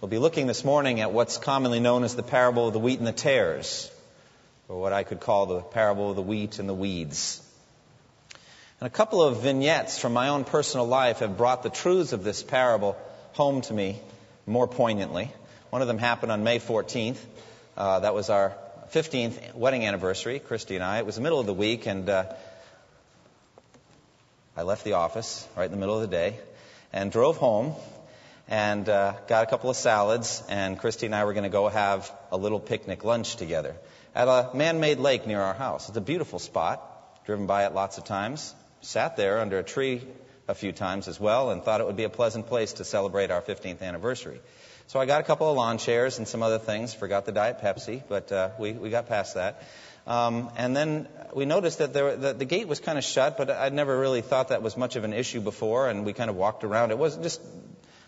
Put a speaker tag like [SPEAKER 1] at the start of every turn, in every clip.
[SPEAKER 1] We'll be looking this morning at what's commonly known as the parable of the wheat and the tares, or what I could call the parable of the wheat and the weeds. And a couple of vignettes from my own personal life have brought the truths of this parable home to me more poignantly. One of them happened on May 14th. Uh, that was our 15th wedding anniversary, Christy and I. It was the middle of the week, and uh, I left the office right in the middle of the day and drove home and uh, got a couple of salads, and Christy and I were going to go have a little picnic lunch together at a man-made lake near our house. It's a beautiful spot. Driven by it lots of times. Sat there under a tree a few times as well, and thought it would be a pleasant place to celebrate our 15th anniversary. So I got a couple of lawn chairs and some other things. Forgot the Diet Pepsi, but uh, we we got past that. Um, and then we noticed that there, the, the gate was kind of shut, but I'd never really thought that was much of an issue before, and we kind of walked around. It was just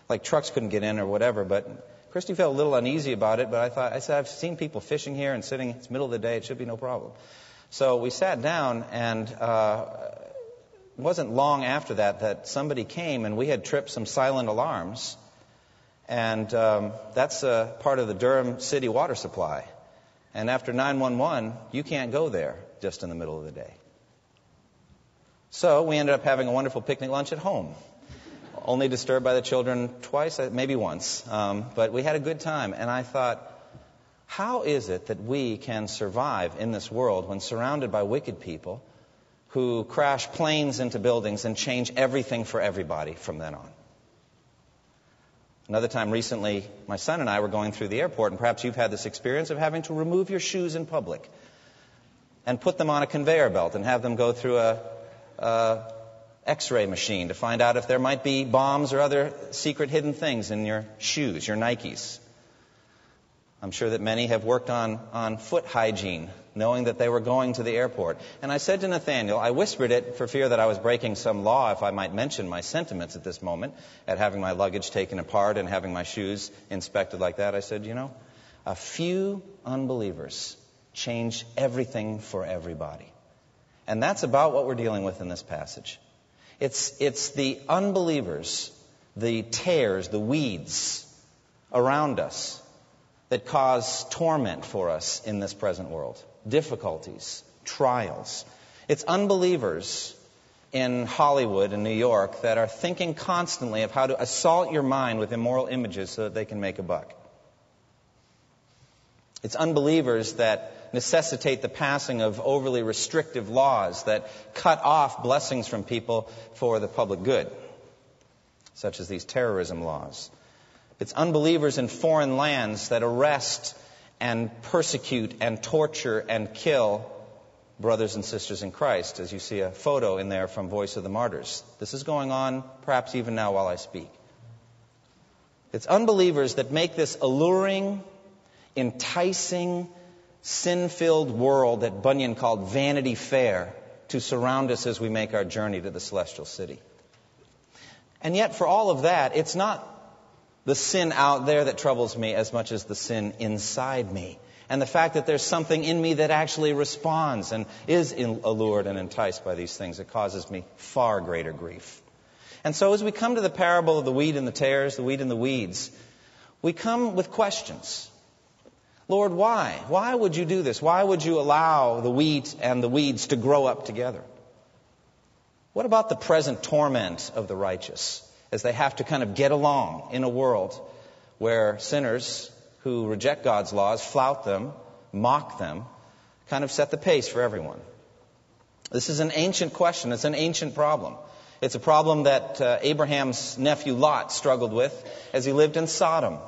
[SPEAKER 1] like trucks couldn't get in or whatever. But Christy felt a little uneasy about it. But I thought, I said, I've seen people fishing here and sitting. It's middle of the day. It should be no problem. So we sat down, and uh, it wasn't long after that that somebody came, and we had tripped some silent alarms. And um, that's a part of the Durham City water supply. And after 911, you can't go there just in the middle of the day. So we ended up having a wonderful picnic lunch at home only disturbed by the children twice, uh, maybe once. Um, but we had a good time. And I thought, how is it that we can survive in this world when surrounded by wicked people who crash planes into buildings and change everything for everybody from then on? Another time recently, my son and I were going through the airport, and perhaps you've had this experience of having to remove your shoes in public and put them on a conveyor belt and have them go through a, a x-ray machine to find out if there might be bombs or other secret hidden things in your shoes, your Nikes. I'm sure that many have worked on, on foot hygiene, knowing that they were going to the airport. And I said to Nathaniel, I whispered it for fear that I was breaking some law if I might mention my sentiments at this moment at having my luggage taken apart and having my shoes inspected like that. I said, you know, a few unbelievers change everything for everybody. And that's about what we're dealing with in this passage. It's, it's the unbelievers, the tares, the weeds around us that cause torment for us in this present world. Difficulties, trials. It's unbelievers in Hollywood and New York that are thinking constantly of how to assault your mind with immoral images so that they can make a buck. It's unbelievers that necessitate the passing of overly restrictive laws that cut off blessings from people for the public good, such as these terrorism laws. It's unbelievers in foreign lands that arrest and persecute and torture and kill brothers and sisters in Christ, as you see a photo in there from Voice of the Martyrs. This is going on perhaps even now while I speak. It's unbelievers that make this alluring enticing, sin filled world that Bunyan called Vanity Fair to surround us as we make our journey to the celestial city. And yet, for all of that, it's not the sin out there that troubles me as much as the sin inside me. And the fact that there's something in me that actually responds and is allured and enticed by these things that causes me far greater grief. And so, as we come to the parable of the wheat and the tares, the wheat and the weeds, we come with questions. Lord, why? Why would you do this? Why would you allow the wheat and the weeds to grow up together? What about the present torment of the righteous as they have to kind of get along in a world where sinners who reject God's laws flout them, mock them, kind of set the pace for everyone? This is an ancient question. It's an ancient problem. It's a problem that uh, Abraham's nephew Lot struggled with as he lived in Sodom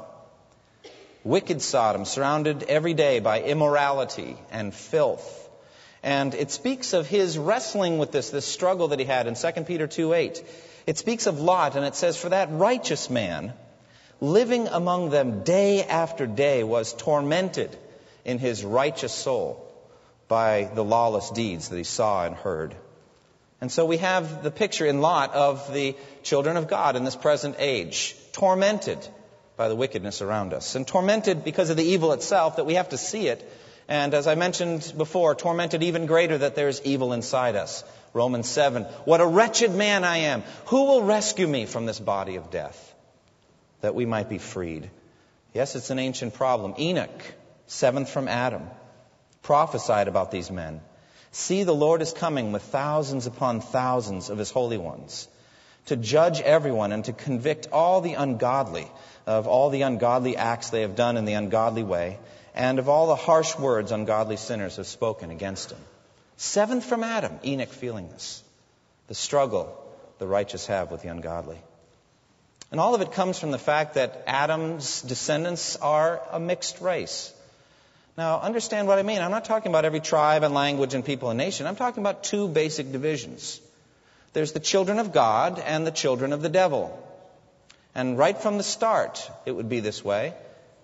[SPEAKER 1] wicked Sodom, surrounded every day by immorality and filth. And it speaks of his wrestling with this, this struggle that he had in 2 Peter 2 8. It speaks of Lot, and it says, For that righteous man living among them day after day, was tormented in his righteous soul by the lawless deeds that he saw and heard. And so we have the picture in Lot of the children of God in this present age, tormented by the wickedness around us, and tormented because of the evil itself that we have to see it. And as I mentioned before, tormented even greater that there is evil inside us. Romans 7. What a wretched man I am. Who will rescue me from this body of death? That we might be freed. Yes, it's an ancient problem. Enoch, seventh from Adam, prophesied about these men. See, the Lord is coming with thousands upon thousands of his holy ones to judge everyone and to convict all the ungodly of all the ungodly acts they have done in the ungodly way and of all the harsh words ungodly sinners have spoken against him. Seventh from Adam, Enoch feeling this. The struggle the righteous have with the ungodly. And all of it comes from the fact that Adam's descendants are a mixed race. Now, understand what I mean. I'm not talking about every tribe and language and people and nation. I'm talking about two basic divisions. There's the children of God and the children of the devil. And right from the start, it would be this way.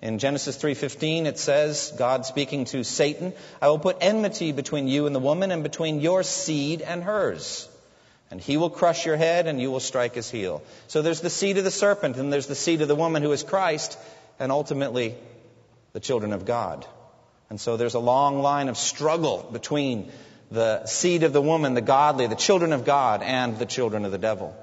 [SPEAKER 1] In Genesis 3:15 it says, God speaking to Satan, I will put enmity between you and the woman and between your seed and hers. And he will crush your head and you will strike his heel. So there's the seed of the serpent and there's the seed of the woman who is Christ and ultimately the children of God. And so there's a long line of struggle between the seed of the woman, the godly, the children of God, and the children of the devil.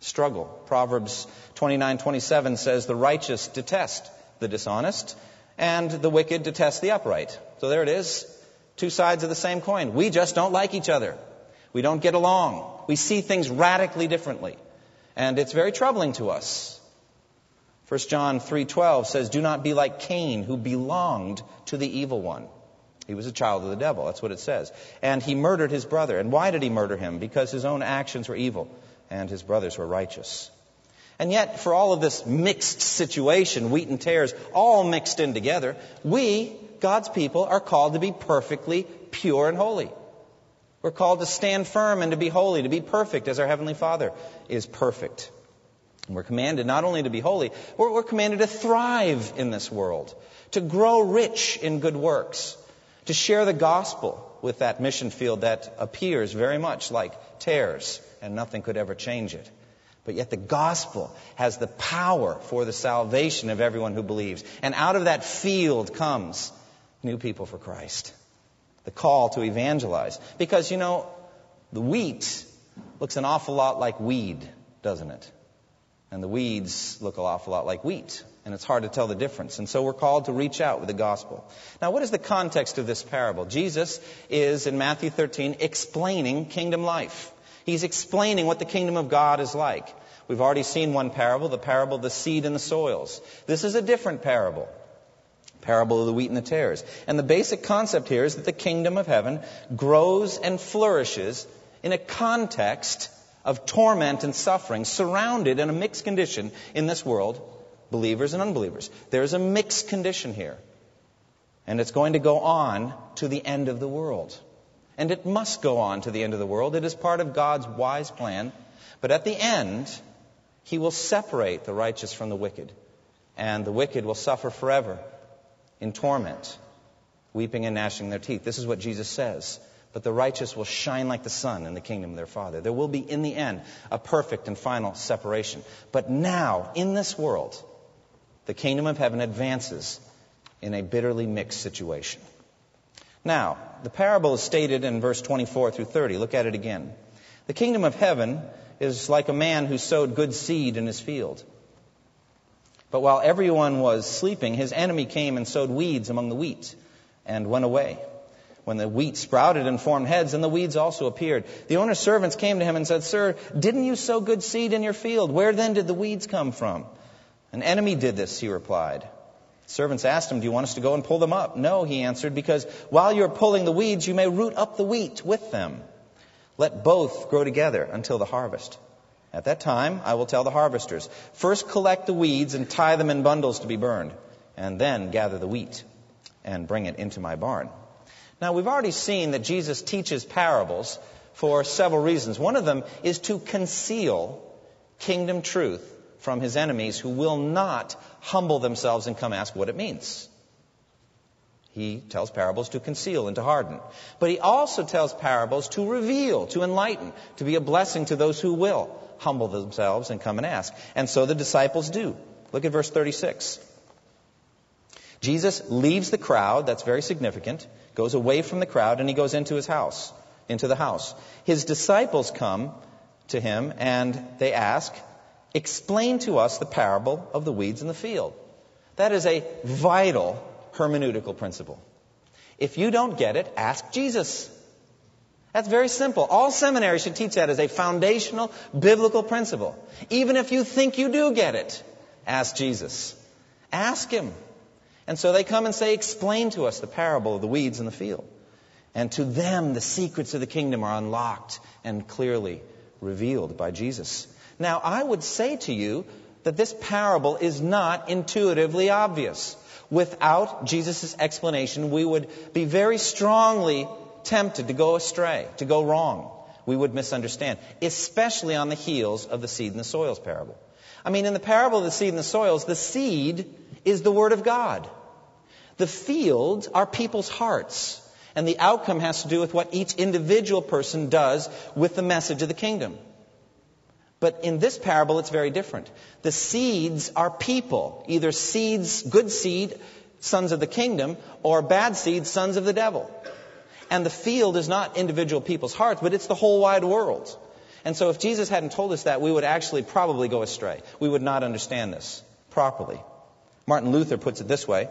[SPEAKER 1] Struggle. Proverbs 29:27 says, "The righteous detest the dishonest, and the wicked detest the upright." So there it is, two sides of the same coin. We just don't like each other. We don't get along. We see things radically differently, and it's very troubling to us. 1 John 3:12 says, "Do not be like Cain, who belonged to the evil one." He was a child of the devil. That's what it says. And he murdered his brother. And why did he murder him? Because his own actions were evil and his brothers were righteous. And yet, for all of this mixed situation, wheat and tares, all mixed in together, we, God's people, are called to be perfectly pure and holy. We're called to stand firm and to be holy, to be perfect as our Heavenly Father is perfect. We're commanded not only to be holy, we're, we're commanded to thrive in this world, to grow rich in good works, to share the gospel with that mission field that appears very much like tares, and nothing could ever change it. But yet the gospel has the power for the salvation of everyone who believes. And out of that field comes new people for Christ. The call to evangelize. Because, you know, the wheat looks an awful lot like weed, doesn't it? And the weeds look an awful lot like wheat. And it's hard to tell the difference. And so we're called to reach out with the gospel. Now, what is the context of this parable? Jesus is, in Matthew 13, explaining kingdom life. He's explaining what the kingdom of God is like. We've already seen one parable, the parable of the seed and the soils. This is a different parable. Parable of the wheat and the tares. And the basic concept here is that the kingdom of heaven grows and flourishes in a context of torment and suffering, surrounded in a mixed condition in this world, believers and unbelievers. There's a mixed condition here. And it's going to go on to the end of the world. And it must go on to the end of the world. It is part of God's wise plan. But at the end, He will separate the righteous from the wicked. And the wicked will suffer forever in torment, weeping and gnashing their teeth. This is what Jesus says but the righteous will shine like the sun in the kingdom of their Father. There will be, in the end, a perfect and final separation. But now, in this world, the kingdom of heaven advances in a bitterly mixed situation. Now, the parable is stated in verse 24 through 30. Look at it again. The kingdom of heaven is like a man who sowed good seed in his field. But while everyone was sleeping, his enemy came and sowed weeds among the wheat and went away when the wheat sprouted and formed heads, and the weeds also appeared. The owner's servants came to him and said, Sir, didn't you sow good seed in your field? Where then did the weeds come from? An enemy did this, he replied. Servants asked him, Do you want us to go and pull them up? No, he answered, because while you're pulling the weeds, you may root up the wheat with them. Let both grow together until the harvest. At that time, I will tell the harvesters, First collect the weeds and tie them in bundles to be burned, and then gather the wheat and bring it into my barn. Now, we've already seen that Jesus teaches parables for several reasons. One of them is to conceal kingdom truth from his enemies who will not humble themselves and come ask what it means. He tells parables to conceal and to harden. But he also tells parables to reveal, to enlighten, to be a blessing to those who will humble themselves and come and ask. And so the disciples do. Look at verse 36. Jesus leaves the crowd, that's very significant, goes away from the crowd, and he goes into his house, into the house. His disciples come to him and they ask, Explain to us the parable of the weeds in the field. That is a vital hermeneutical principle. If you don't get it, ask Jesus. That's very simple. All seminaries should teach that as a foundational biblical principle. Even if you think you do get it, ask Jesus. Ask Him. And so they come and say, Explain to us the parable of the weeds in the field. And to them, the secrets of the kingdom are unlocked and clearly revealed by Jesus. Now, I would say to you that this parable is not intuitively obvious. Without Jesus' explanation, we would be very strongly tempted to go astray, to go wrong. We would misunderstand, especially on the heels of the seed and the soils parable. I mean, in the parable of the seed and the soils, the seed is the Word of God. The fields are people's hearts. And the outcome has to do with what each individual person does with the message of the kingdom. But in this parable, it's very different. The seeds are people, either seeds, good seed, sons of the kingdom, or bad seed, sons of the devil. And the field is not individual people's hearts, but it's the whole wide world. And so if Jesus hadn't told us that, we would actually probably go astray. We would not understand this properly. Martin Luther puts it this way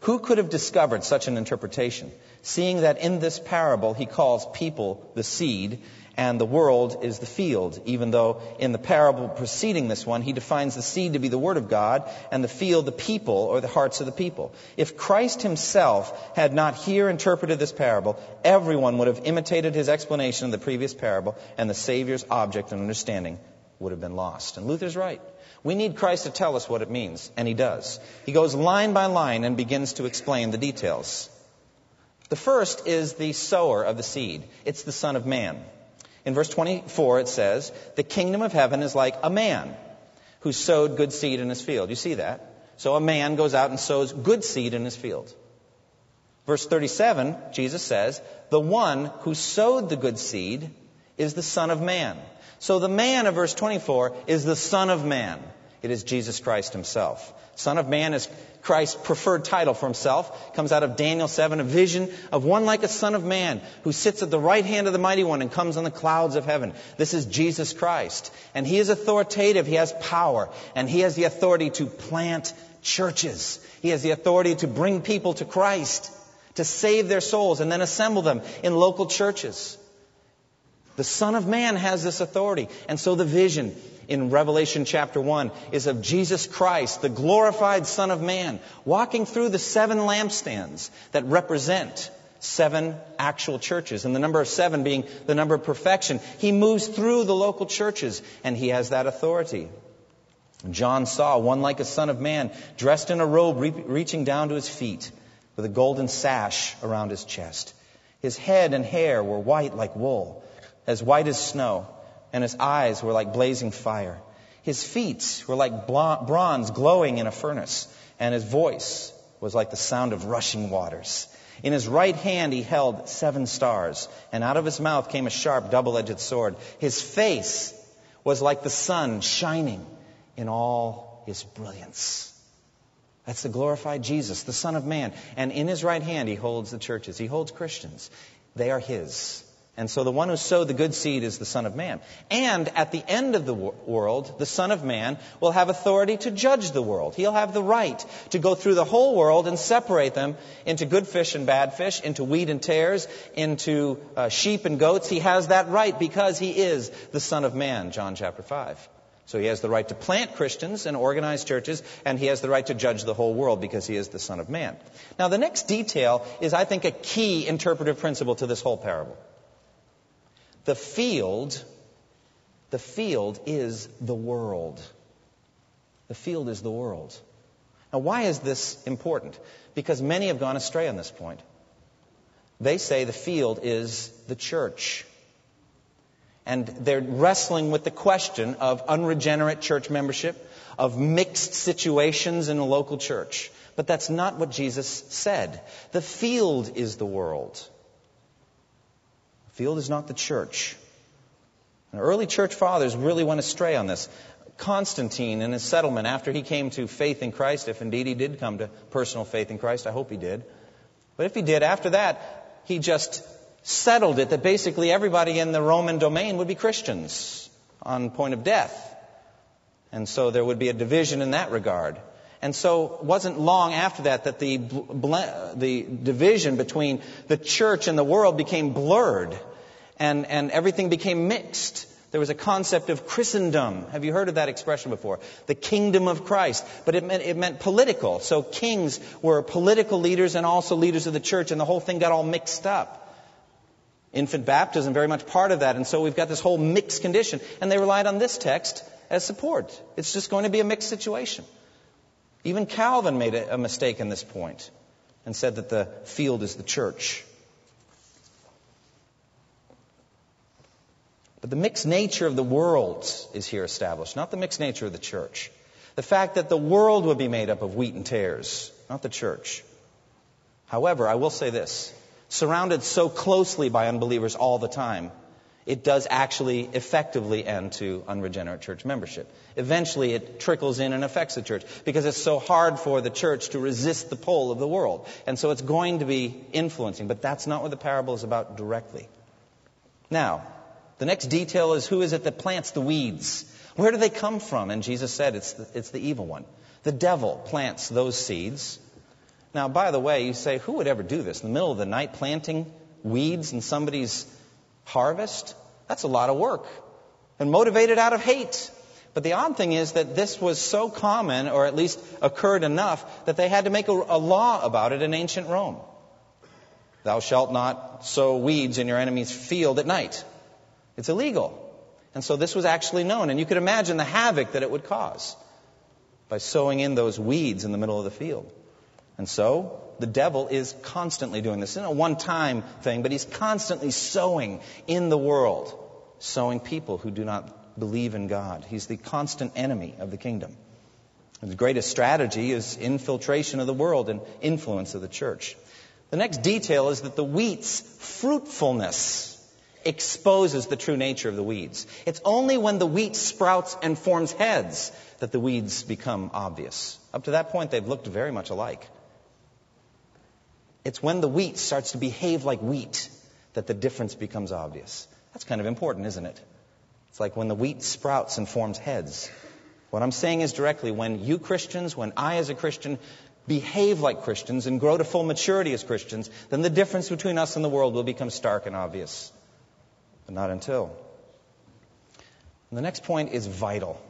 [SPEAKER 1] Who could have discovered such an interpretation, seeing that in this parable he calls people the seed and the world is the field, even though in the parable preceding this one, he defines the seed to be the Word of God and the field the people or the hearts of the people. If Christ himself had not here interpreted this parable, everyone would have imitated his explanation of the previous parable, and the Savior's object and understanding would have been lost. And Luther's right. We need Christ to tell us what it means, and he does. He goes line by line and begins to explain the details. The first is the sower of the seed. It's the Son of Man. In verse 24, it says, The kingdom of heaven is like a man who sowed good seed in his field. You see that? So a man goes out and sows good seed in his field. Verse 37, Jesus says, The one who sowed the good seed is the Son of Man. So the man of verse 24 is the Son of Man. It is Jesus Christ himself. Son of Man is Christ's preferred title for himself. Comes out of Daniel 7, a vision of one like a son of man who sits at the right hand of the mighty one and comes on the clouds of heaven. This is Jesus Christ. And he is authoritative. He has power. And he has the authority to plant churches. He has the authority to bring people to Christ, to save their souls and then assemble them in local churches. The Son of Man has this authority. And so the vision in Revelation chapter 1 is of Jesus Christ, the glorified Son of Man, walking through the seven lampstands that represent seven actual churches. And the number of seven being the number of perfection. He moves through the local churches and he has that authority. John saw one like a son of man, dressed in a robe re- reaching down to his feet, with a golden sash around his chest. His head and hair were white like wool, as white as snow and his eyes were like blazing fire. His feet were like bronze glowing in a furnace, and his voice was like the sound of rushing waters. In his right hand he held seven stars, and out of his mouth came a sharp double edged sword. His face was like the sun shining in all his brilliance. That's the glorified Jesus, the Son of Man. And in his right hand he holds the churches, he holds Christians. They are his. And so the one who sowed the good seed is the Son of Man. And at the end of the world, the Son of Man will have authority to judge the world. He'll have the right to go through the whole world and separate them into good fish and bad fish, into wheat and tares, into uh, sheep and goats. He has that right because he is the Son of Man, John chapter 5. So he has the right to plant Christians and organize churches, and he has the right to judge the whole world because he is the Son of Man. Now, the next detail is, I think, a key interpretive principle to this whole parable. The field, the field is the world. The field is the world. Now, why is this important? Because many have gone astray on this point. They say the field is the church. And they're wrestling with the question of unregenerate church membership, of mixed situations in a local church. But that's not what Jesus said. The field is the world. Field is not the church. And early church fathers really went astray on this. Constantine, in his settlement, after he came to faith in Christ, if indeed he did come to personal faith in Christ, I hope he did. But if he did, after that, he just settled it that basically everybody in the Roman domain would be Christians on point of death. And so there would be a division in that regard. And so it wasn't long after that that the, the division between the church and the world became blurred and, and everything became mixed. There was a concept of Christendom. Have you heard of that expression before? The kingdom of Christ. But it meant, it meant political. So kings were political leaders and also leaders of the church, and the whole thing got all mixed up. Infant baptism, very much part of that. And so we've got this whole mixed condition. And they relied on this text as support. It's just going to be a mixed situation. Even Calvin made a, a mistake in this point and said that the field is the church. But the mixed nature of the world is here established, not the mixed nature of the church. The fact that the world would be made up of wheat and tares, not the church. However, I will say this surrounded so closely by unbelievers all the time, it does actually effectively end to unregenerate church membership. Eventually, it trickles in and affects the church because it's so hard for the church to resist the pull of the world. And so it's going to be influencing, but that's not what the parable is about directly. Now, the next detail is who is it that plants the weeds? Where do they come from? And Jesus said it's the, it's the evil one. The devil plants those seeds. Now, by the way, you say, who would ever do this? In the middle of the night, planting weeds in somebody's harvest? That's a lot of work. And motivated out of hate. But the odd thing is that this was so common, or at least occurred enough, that they had to make a, a law about it in ancient Rome. Thou shalt not sow weeds in your enemy's field at night. It's illegal. And so this was actually known. And you could imagine the havoc that it would cause by sowing in those weeds in the middle of the field. And so the devil is constantly doing this. It's not a one time thing, but he's constantly sowing in the world, sowing people who do not believe in God. He's the constant enemy of the kingdom. And the greatest strategy is infiltration of the world and influence of the church. The next detail is that the wheat's fruitfulness exposes the true nature of the weeds. It's only when the wheat sprouts and forms heads that the weeds become obvious. Up to that point, they've looked very much alike. It's when the wheat starts to behave like wheat that the difference becomes obvious. That's kind of important, isn't it? It's like when the wheat sprouts and forms heads. What I'm saying is directly when you Christians, when I as a Christian behave like Christians and grow to full maturity as Christians, then the difference between us and the world will become stark and obvious but not until. And the next point is vital.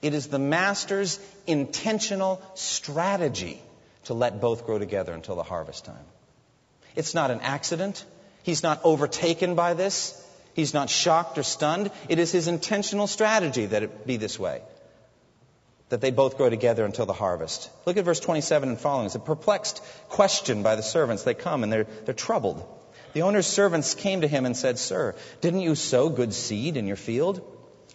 [SPEAKER 1] It is the master's intentional strategy to let both grow together until the harvest time. It's not an accident. He's not overtaken by this. He's not shocked or stunned. It is his intentional strategy that it be this way. That they both grow together until the harvest. Look at verse 27 and following. It's a perplexed question by the servants. They come and they're, they're troubled. The owner's servants came to him and said, Sir, didn't you sow good seed in your field?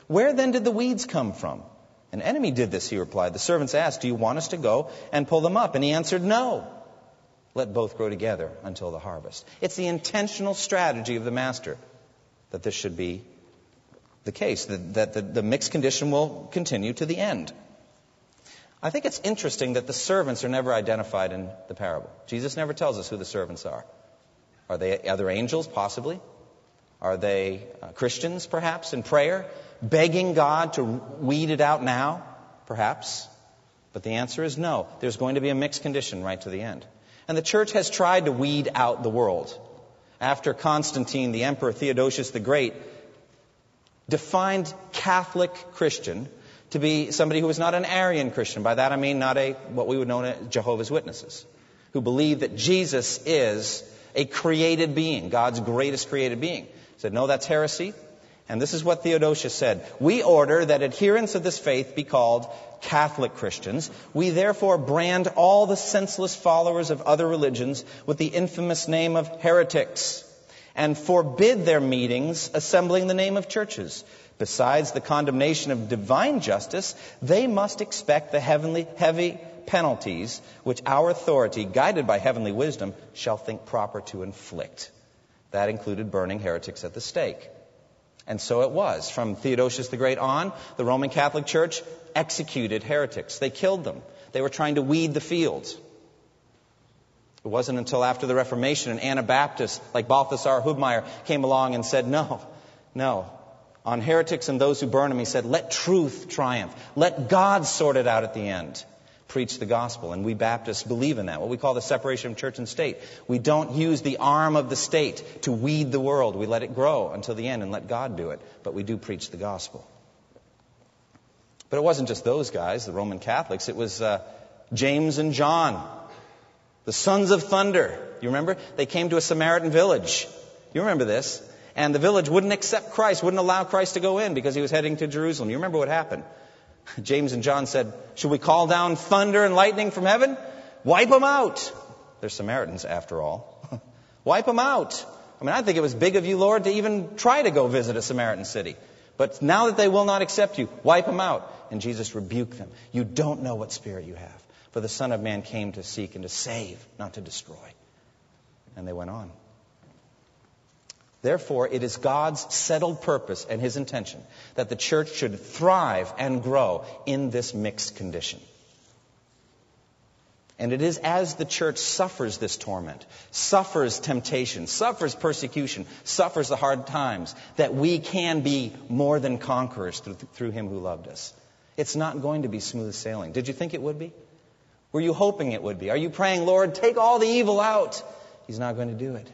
[SPEAKER 1] Where then did the weeds come from? An enemy did this, he replied. The servants asked, Do you want us to go and pull them up? And he answered, No. Let both grow together until the harvest. It's the intentional strategy of the master that this should be the case, that, that the, the mixed condition will continue to the end. I think it's interesting that the servants are never identified in the parable. Jesus never tells us who the servants are. Are they other angels? Possibly. Are they uh, Christians, perhaps, in prayer, begging God to weed it out now? Perhaps. But the answer is no. There's going to be a mixed condition right to the end. And the church has tried to weed out the world. After Constantine, the emperor, Theodosius the Great, defined Catholic Christian to be somebody who was not an Arian Christian. By that I mean not a, what we would know as Jehovah's Witnesses, who believe that Jesus is a created being, God's greatest created being. He said, no, that's heresy. And this is what Theodosius said. We order that adherents of this faith be called Catholic Christians. We therefore brand all the senseless followers of other religions with the infamous name of heretics. and forbid their meetings assembling the name of churches. Besides the condemnation of divine justice, they must expect the heavenly, heavy penalties which our authority, guided by heavenly wisdom, shall think proper to inflict. That included burning heretics at the stake. And so it was. From Theodosius the Great on, the Roman Catholic Church executed heretics. They killed them. They were trying to weed the fields. It wasn't until after the Reformation an Anabaptist like Balthasar Hubmaier came along and said, no, no. On heretics and those who burn them, he said, let truth triumph. Let God sort it out at the end. Preach the gospel. And we Baptists believe in that, what we call the separation of church and state. We don't use the arm of the state to weed the world. We let it grow until the end and let God do it. But we do preach the gospel. But it wasn't just those guys, the Roman Catholics. It was uh, James and John, the sons of thunder. You remember? They came to a Samaritan village. You remember this? And the village wouldn't accept Christ, wouldn't allow Christ to go in because he was heading to Jerusalem. You remember what happened? James and John said, Should we call down thunder and lightning from heaven? Wipe them out. They're Samaritans, after all. Wipe them out. I mean, I think it was big of you, Lord, to even try to go visit a Samaritan city. But now that they will not accept you, wipe them out. And Jesus rebuked them. You don't know what spirit you have. For the Son of Man came to seek and to save, not to destroy. And they went on. Therefore, it is God's settled purpose and His intention that the church should thrive and grow in this mixed condition. And it is as the church suffers this torment, suffers temptation, suffers persecution, suffers the hard times, that we can be more than conquerors through, through Him who loved us. It's not going to be smooth sailing. Did you think it would be? Were you hoping it would be? Are you praying, Lord, take all the evil out? He's not going to do it.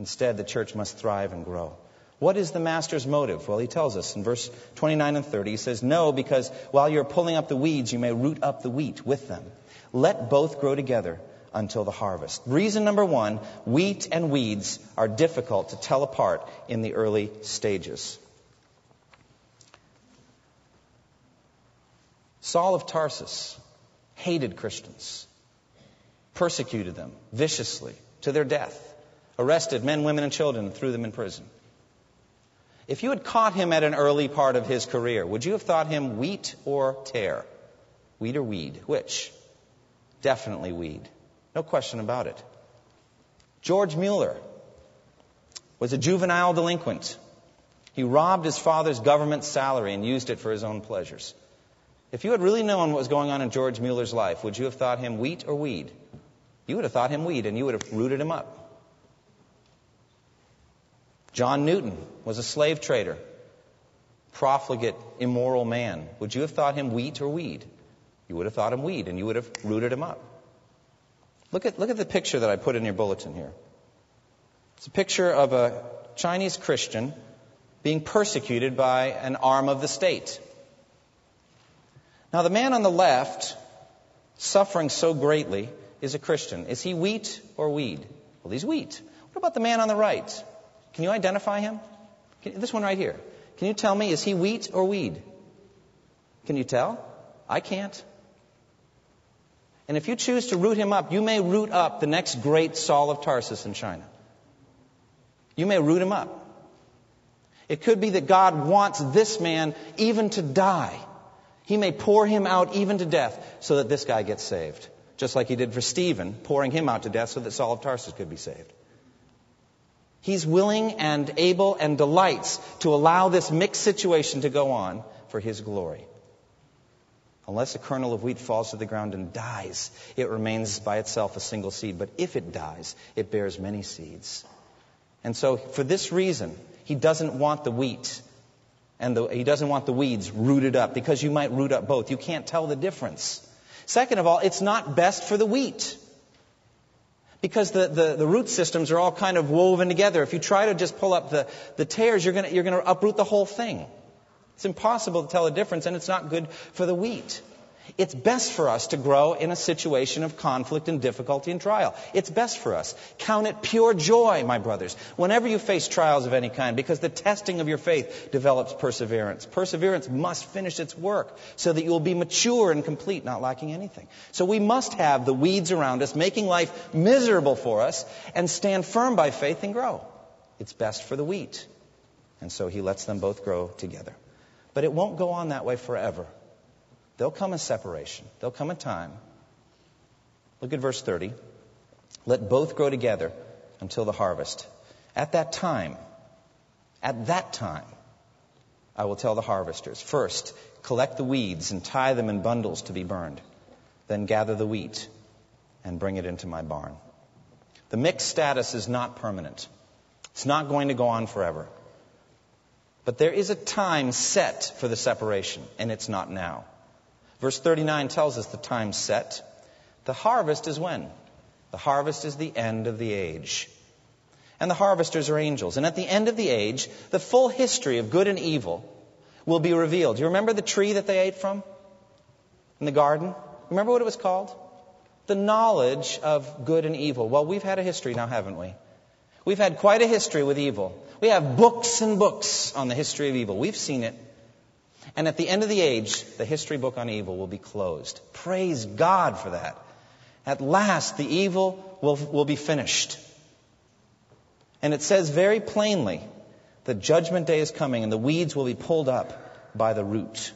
[SPEAKER 1] Instead, the church must thrive and grow. What is the master's motive? Well, he tells us in verse 29 and 30. He says, No, because while you're pulling up the weeds, you may root up the wheat with them. Let both grow together until the harvest. Reason number one wheat and weeds are difficult to tell apart in the early stages. Saul of Tarsus hated Christians, persecuted them viciously to their death, arrested men, women, and children, and threw them in prison. If you had caught him at an early part of his career, would you have thought him wheat or tare? Wheat or weed? Which? Definitely weed. No question about it. George Mueller was a juvenile delinquent. He robbed his father's government salary and used it for his own pleasures. If you had really known what was going on in George Mueller's life, would you have thought him wheat or weed? You would have thought him weed and you would have rooted him up. John Newton was a slave trader, profligate, immoral man. Would you have thought him wheat or weed? You would have thought him weed and you would have rooted him up. Look at, look at the picture that I put in your bulletin here. It's a picture of a Chinese Christian being persecuted by an arm of the state. Now, the man on the left, suffering so greatly, is a Christian. Is he wheat or weed? Well, he's wheat. What about the man on the right? Can you identify him? Can, this one right here. Can you tell me, is he wheat or weed? Can you tell? I can't. And if you choose to root him up, you may root up the next great Saul of Tarsus in China. You may root him up. It could be that God wants this man even to die he may pour him out even to death so that this guy gets saved. Just like he did for Stephen, pouring him out to death so that Saul of Tarsus could be saved. He's willing and able and delights to allow this mixed situation to go on for his glory. Unless a kernel of wheat falls to the ground and dies, it remains by itself a single seed. But if it dies, it bears many seeds. And so, for this reason, he doesn't want the wheat and the, he doesn't want the weeds rooted up because you might root up both. You can't tell the difference. Second of all, it's not best for the wheat. Because the, the, the, root systems are all kind of woven together. If you try to just pull up the, the tares, you're going you're going to uproot the whole thing. It's impossible to tell the difference, and it's not good for the wheat. It's best for us to grow in a situation of conflict and difficulty and trial. It's best for us. Count it pure joy, my brothers, whenever you face trials of any kind, because the testing of your faith develops perseverance. Perseverance must finish its work so that you will be mature and complete, not lacking anything. So we must have the weeds around us making life miserable for us and stand firm by faith and grow. It's best for the wheat. And so he lets them both grow together. But it won't go on that way forever. There'll come a separation. There'll come a time. Look at verse 30. Let both grow together until the harvest. At that time, at that time, I will tell the harvesters first, collect the weeds and tie them in bundles to be burned. Then gather the wheat and bring it into my barn. The mixed status is not permanent. It's not going to go on forever. But there is a time set for the separation, and it's not now. Verse 39 tells us the time set. The harvest is when? The harvest is the end of the age. And the harvesters are angels. And at the end of the age, the full history of good and evil will be revealed. You remember the tree that they ate from in the garden? Remember what it was called? The knowledge of good and evil. Well, we've had a history now, haven't we? We've had quite a history with evil. We have books and books on the history of evil. We've seen it. And at the end of the age, the history book on evil will be closed. Praise God for that. At last, the evil will, will be finished. And it says very plainly that judgment day is coming and the weeds will be pulled up by the root.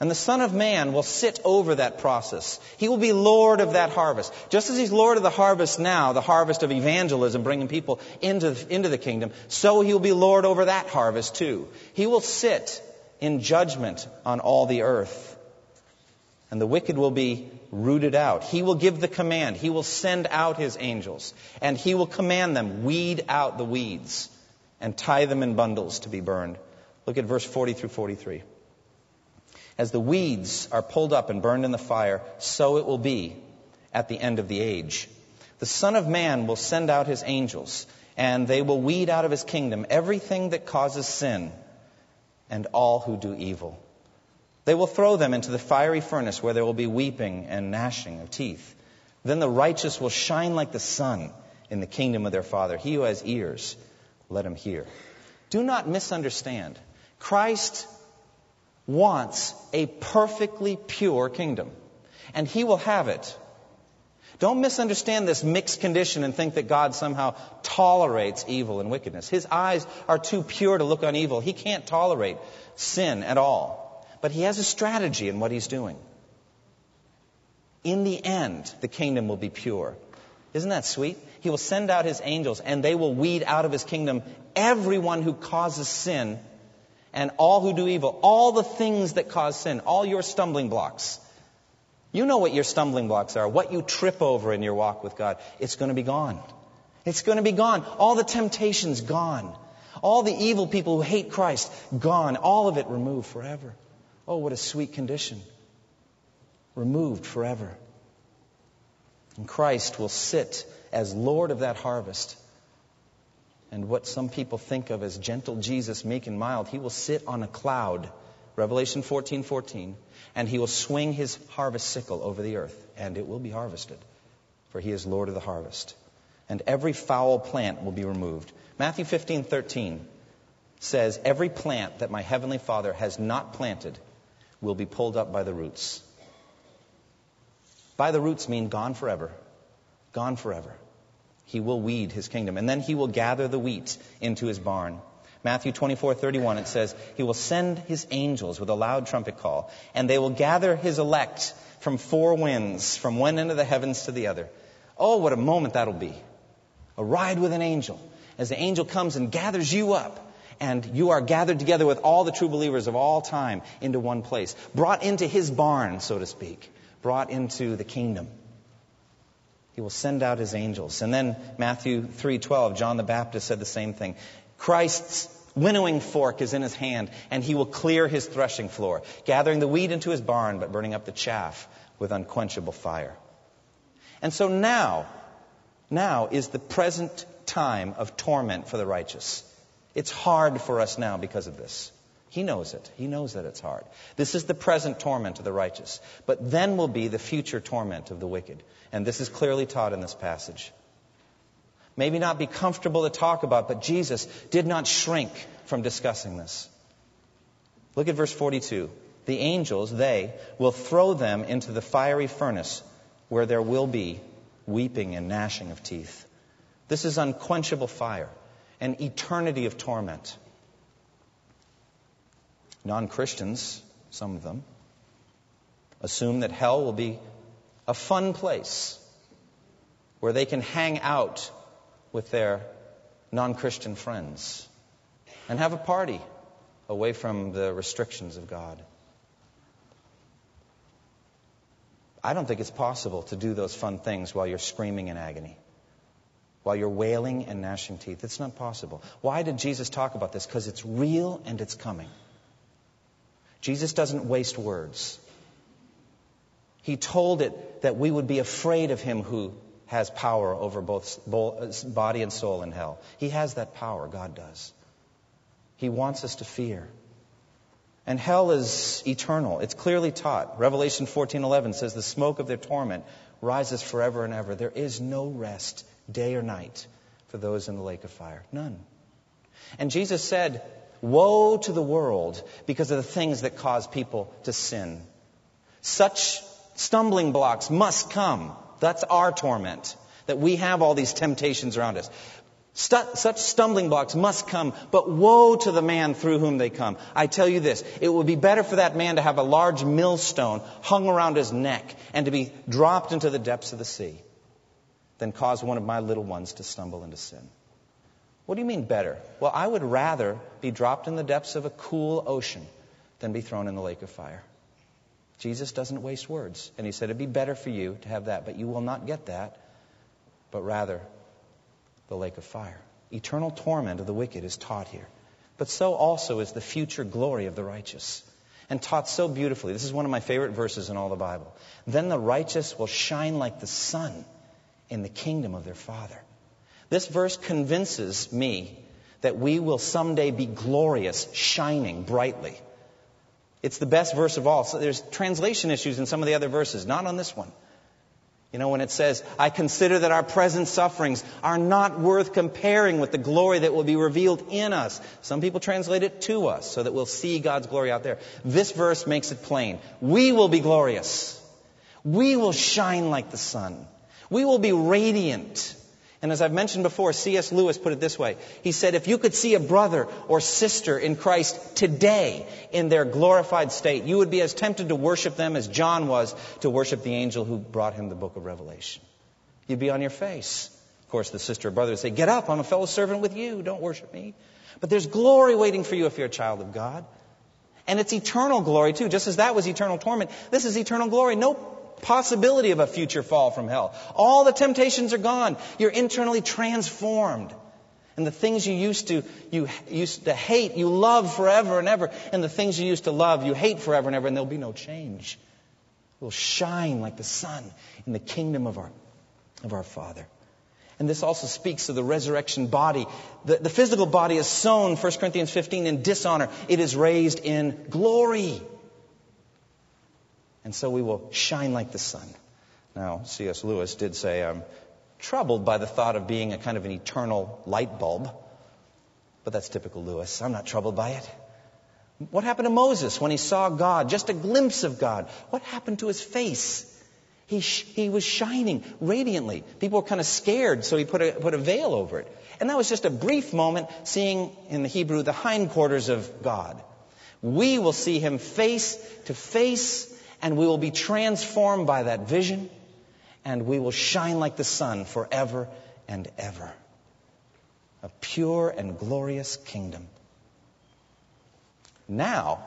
[SPEAKER 1] And the Son of Man will sit over that process. He will be Lord of that harvest. Just as He's Lord of the harvest now, the harvest of evangelism, bringing people into, into the kingdom, so He will be Lord over that harvest too. He will sit in judgment on all the earth. And the wicked will be rooted out. He will give the command. He will send out His angels. And He will command them, weed out the weeds and tie them in bundles to be burned. Look at verse 40 through 43. As the weeds are pulled up and burned in the fire, so it will be at the end of the age. The Son of Man will send out his angels, and they will weed out of his kingdom everything that causes sin and all who do evil. They will throw them into the fiery furnace where there will be weeping and gnashing of teeth. Then the righteous will shine like the sun in the kingdom of their Father. He who has ears, let him hear. Do not misunderstand. Christ wants a perfectly pure kingdom, and he will have it. Don't misunderstand this mixed condition and think that God somehow tolerates evil and wickedness. His eyes are too pure to look on evil. He can't tolerate sin at all. But he has a strategy in what he's doing. In the end, the kingdom will be pure. Isn't that sweet? He will send out his angels and they will weed out of his kingdom everyone who causes sin and all who do evil, all the things that cause sin, all your stumbling blocks. You know what your stumbling blocks are, what you trip over in your walk with God. It's going to be gone. It's going to be gone. All the temptations gone. All the evil people who hate Christ gone. All of it removed forever. Oh, what a sweet condition. Removed forever. And Christ will sit as Lord of that harvest and what some people think of as gentle Jesus, meek and mild, he will sit on a cloud, Revelation 14, 14, and he will swing his harvest sickle over the earth, and it will be harvested, for he is Lord of the harvest. And every foul plant will be removed. Matthew 15, 13 says, Every plant that my heavenly Father has not planted will be pulled up by the roots. By the roots mean gone forever. Gone forever he will weed his kingdom. And then he will gather the wheat into his barn. Matthew 24:31 it says, "He will send his angels with a loud trumpet call, and they will gather his elect from four winds, from one end of the heavens to the other." Oh, what a moment that'll be. A ride with an angel. As the angel comes and gathers you up, and you are gathered together with all the true believers of all time into one place, brought into his barn, so to speak, brought into the kingdom. He will send out his angels. And then Matthew 3:12, John the Baptist said the same thing. Christ's winnowing fork is in his hand, and he will clear his threshing floor, gathering the wheat into his barn, but burning up the chaff with unquenchable fire. And so now, now is the present time of torment for the righteous. It's hard for us now because of this. He knows it. He knows that it's hard. This is the present torment of the righteous. But then will be the future torment of the wicked. And this is clearly taught in this passage. Maybe not be comfortable to talk about, but Jesus did not shrink from discussing this. Look at verse 42. The angels, they, will throw them into the fiery furnace where there will be weeping and gnashing of teeth. This is unquenchable fire. an eternity of torment. Non Christians, some of them, assume that hell will be a fun place where they can hang out with their non Christian friends and have a party away from the restrictions of God. I don't think it's possible to do those fun things while you're screaming in agony, while you're wailing and gnashing teeth. It's not possible. Why did Jesus talk about this? Because it's real and it's coming. Jesus doesn't waste words. He told it that we would be afraid of him who has power over both uh, body and soul in hell. He has that power, God does. He wants us to fear. And hell is eternal. It's clearly taught. Revelation 14:11 says the smoke of their torment rises forever and ever. There is no rest day or night for those in the lake of fire. None. And Jesus said, "Woe to the world because of the things that cause people to sin. Such stumbling blocks must come. That's our torment." That we have all these temptations around us. Such stumbling blocks must come, but woe to the man through whom they come. I tell you this, it would be better for that man to have a large millstone hung around his neck and to be dropped into the depths of the sea than cause one of my little ones to stumble into sin. What do you mean better? Well, I would rather be dropped in the depths of a cool ocean than be thrown in the lake of fire. Jesus doesn't waste words. And he said it'd be better for you to have that, but you will not get that, but rather the lake of fire. Eternal torment of the wicked is taught here. But so also is the future glory of the righteous. And taught so beautifully. This is one of my favorite verses in all the Bible. Then the righteous will shine like the sun in the kingdom of their Father. This verse convinces me that we will someday be glorious, shining brightly. It's the best verse of all. So there's translation issues in some of the other verses, not on this one. You know, when it says, I consider that our present sufferings are not worth comparing with the glory that will be revealed in us. Some people translate it to us so that we'll see God's glory out there. This verse makes it plain. We will be glorious. We will shine like the sun. We will be radiant. And as I've mentioned before, C.S. Lewis put it this way. He said, if you could see a brother or sister in Christ today in their glorified state, you would be as tempted to worship them as John was to worship the angel who brought him the book of Revelation. You'd be on your face. Of course, the sister or brother would say, get up, I'm a fellow servant with you, don't worship me. But there's glory waiting for you if you're a child of God. And it's eternal glory too, just as that was eternal torment. This is eternal glory. No possibility of a future fall from hell. All the temptations are gone. You're internally transformed. And the things you used to you used to hate, you love forever and ever. And the things you used to love, you hate forever and ever, and there'll be no change. We'll shine like the sun in the kingdom of our of our Father. And this also speaks of the resurrection body. The, the physical body is sown, 1 Corinthians 15, in dishonor. It is raised in glory and so we will shine like the sun. Now, C.S. Lewis did say, I'm troubled by the thought of being a kind of an eternal light bulb. But that's typical Lewis. I'm not troubled by it. What happened to Moses when he saw God? Just a glimpse of God. What happened to his face? He, sh- he was shining radiantly. People were kind of scared, so he put a, put a veil over it. And that was just a brief moment seeing in the Hebrew the hindquarters of God. We will see him face to face and we will be transformed by that vision, and we will shine like the sun forever and ever. A pure and glorious kingdom. Now,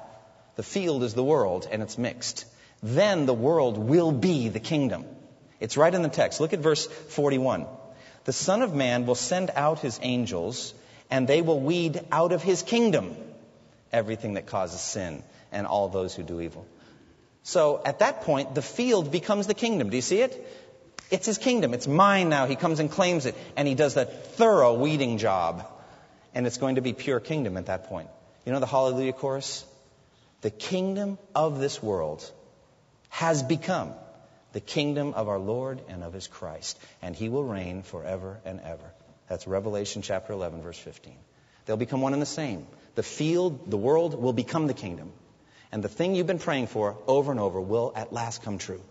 [SPEAKER 1] the field is the world, and it's mixed. Then the world will be the kingdom. It's right in the text. Look at verse 41. The Son of Man will send out his angels, and they will weed out of his kingdom everything that causes sin and all those who do evil. So at that point, the field becomes the kingdom. Do you see it? It's his kingdom. It's mine now. He comes and claims it. And he does that thorough weeding job. And it's going to be pure kingdom at that point. You know the Hallelujah chorus? The kingdom of this world has become the kingdom of our Lord and of his Christ. And he will reign forever and ever. That's Revelation chapter 11, verse 15. They'll become one and the same. The field, the world, will become the kingdom. And the thing you've been praying for over and over will at last come true.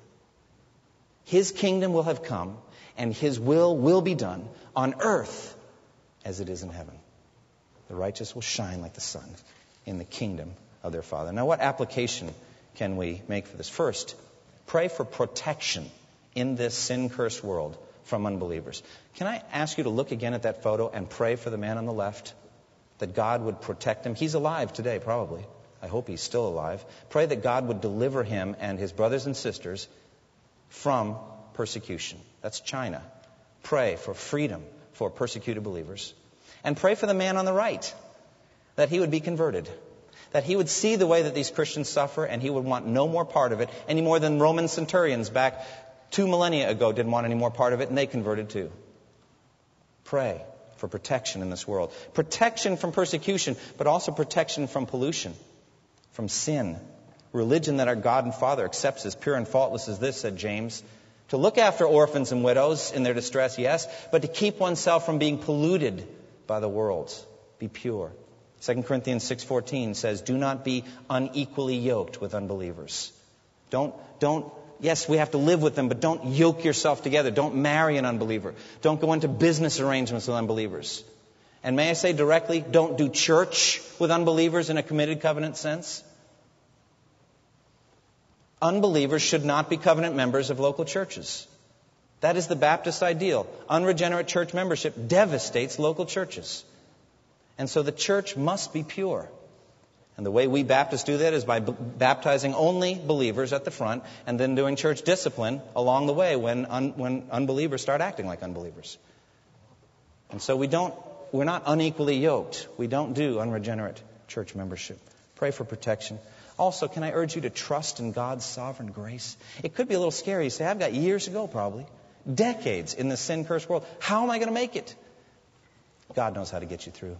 [SPEAKER 1] His kingdom will have come, and His will will be done on earth as it is in heaven. The righteous will shine like the sun in the kingdom of their Father. Now, what application can we make for this? First, pray for protection in this sin cursed world from unbelievers. Can I ask you to look again at that photo and pray for the man on the left that God would protect him? He's alive today, probably. I hope he's still alive. Pray that God would deliver him and his brothers and sisters from persecution. That's China. Pray for freedom for persecuted believers. And pray for the man on the right that he would be converted. That he would see the way that these Christians suffer and he would want no more part of it any more than Roman centurions back two millennia ago didn't want any more part of it and they converted too. Pray for protection in this world. Protection from persecution, but also protection from pollution, from sin. Religion that our God and Father accepts as pure and faultless as this, said James. To look after orphans and widows in their distress, yes, but to keep oneself from being polluted by the world. Be pure. 2 Corinthians 6:14 says, "Do not be unequally yoked with unbelievers." Don't don't yes, we have to live with them, but don't yoke yourself together. Don't marry an unbeliever. Don't go into business arrangements with unbelievers. And may I say directly, don't do church with unbelievers in a committed covenant sense. Unbelievers should not be covenant members of local churches. That is the Baptist ideal. Unregenerate church membership devastates local churches. And so the church must be pure. And the way we Baptists do that is by b- baptizing only believers at the front and then doing church discipline along the way when, un- when unbelievers start acting like unbelievers. And so we don't, we're not unequally yoked. We don't do unregenerate church membership. Pray for protection. Also, can I urge you to trust in God's sovereign grace? It could be a little scary. You say, I've got years to go, probably. Decades in this sin cursed world. How am I going to make it? God knows how to get you through.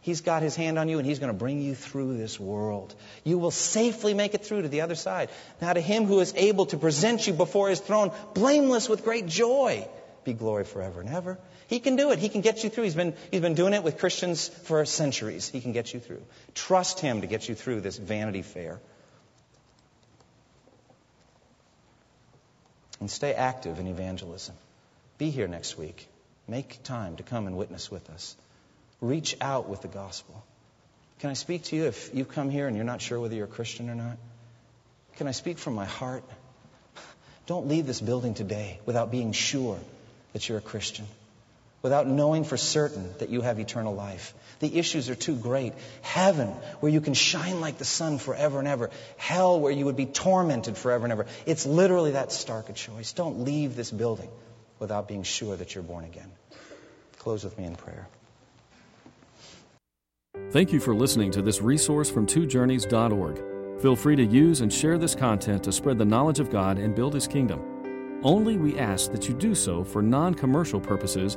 [SPEAKER 1] He's got his hand on you and he's going to bring you through this world. You will safely make it through to the other side. Now, to him who is able to present you before his throne, blameless with great joy, be glory forever and ever. He can do it. He can get you through. He's been, he's been doing it with Christians for centuries. He can get you through. Trust him to get you through this vanity fair. And stay active in evangelism. Be here next week. Make time to come and witness with us. Reach out with the gospel. Can I speak to you if you've come here and you're not sure whether you're a Christian or not? Can I speak from my heart? Don't leave this building today without being sure that you're a Christian without knowing for certain that you have eternal life. The issues are too great. Heaven, where you can shine like the sun forever and ever. Hell, where you would be tormented forever and ever. It's literally that stark a choice. Don't leave this building without being sure that you're born again. Close with me in prayer.
[SPEAKER 2] Thank you for listening to this resource from twojourneys.org. Feel free to use and share this content to spread the knowledge of God and build His kingdom. Only we ask that you do so for non commercial purposes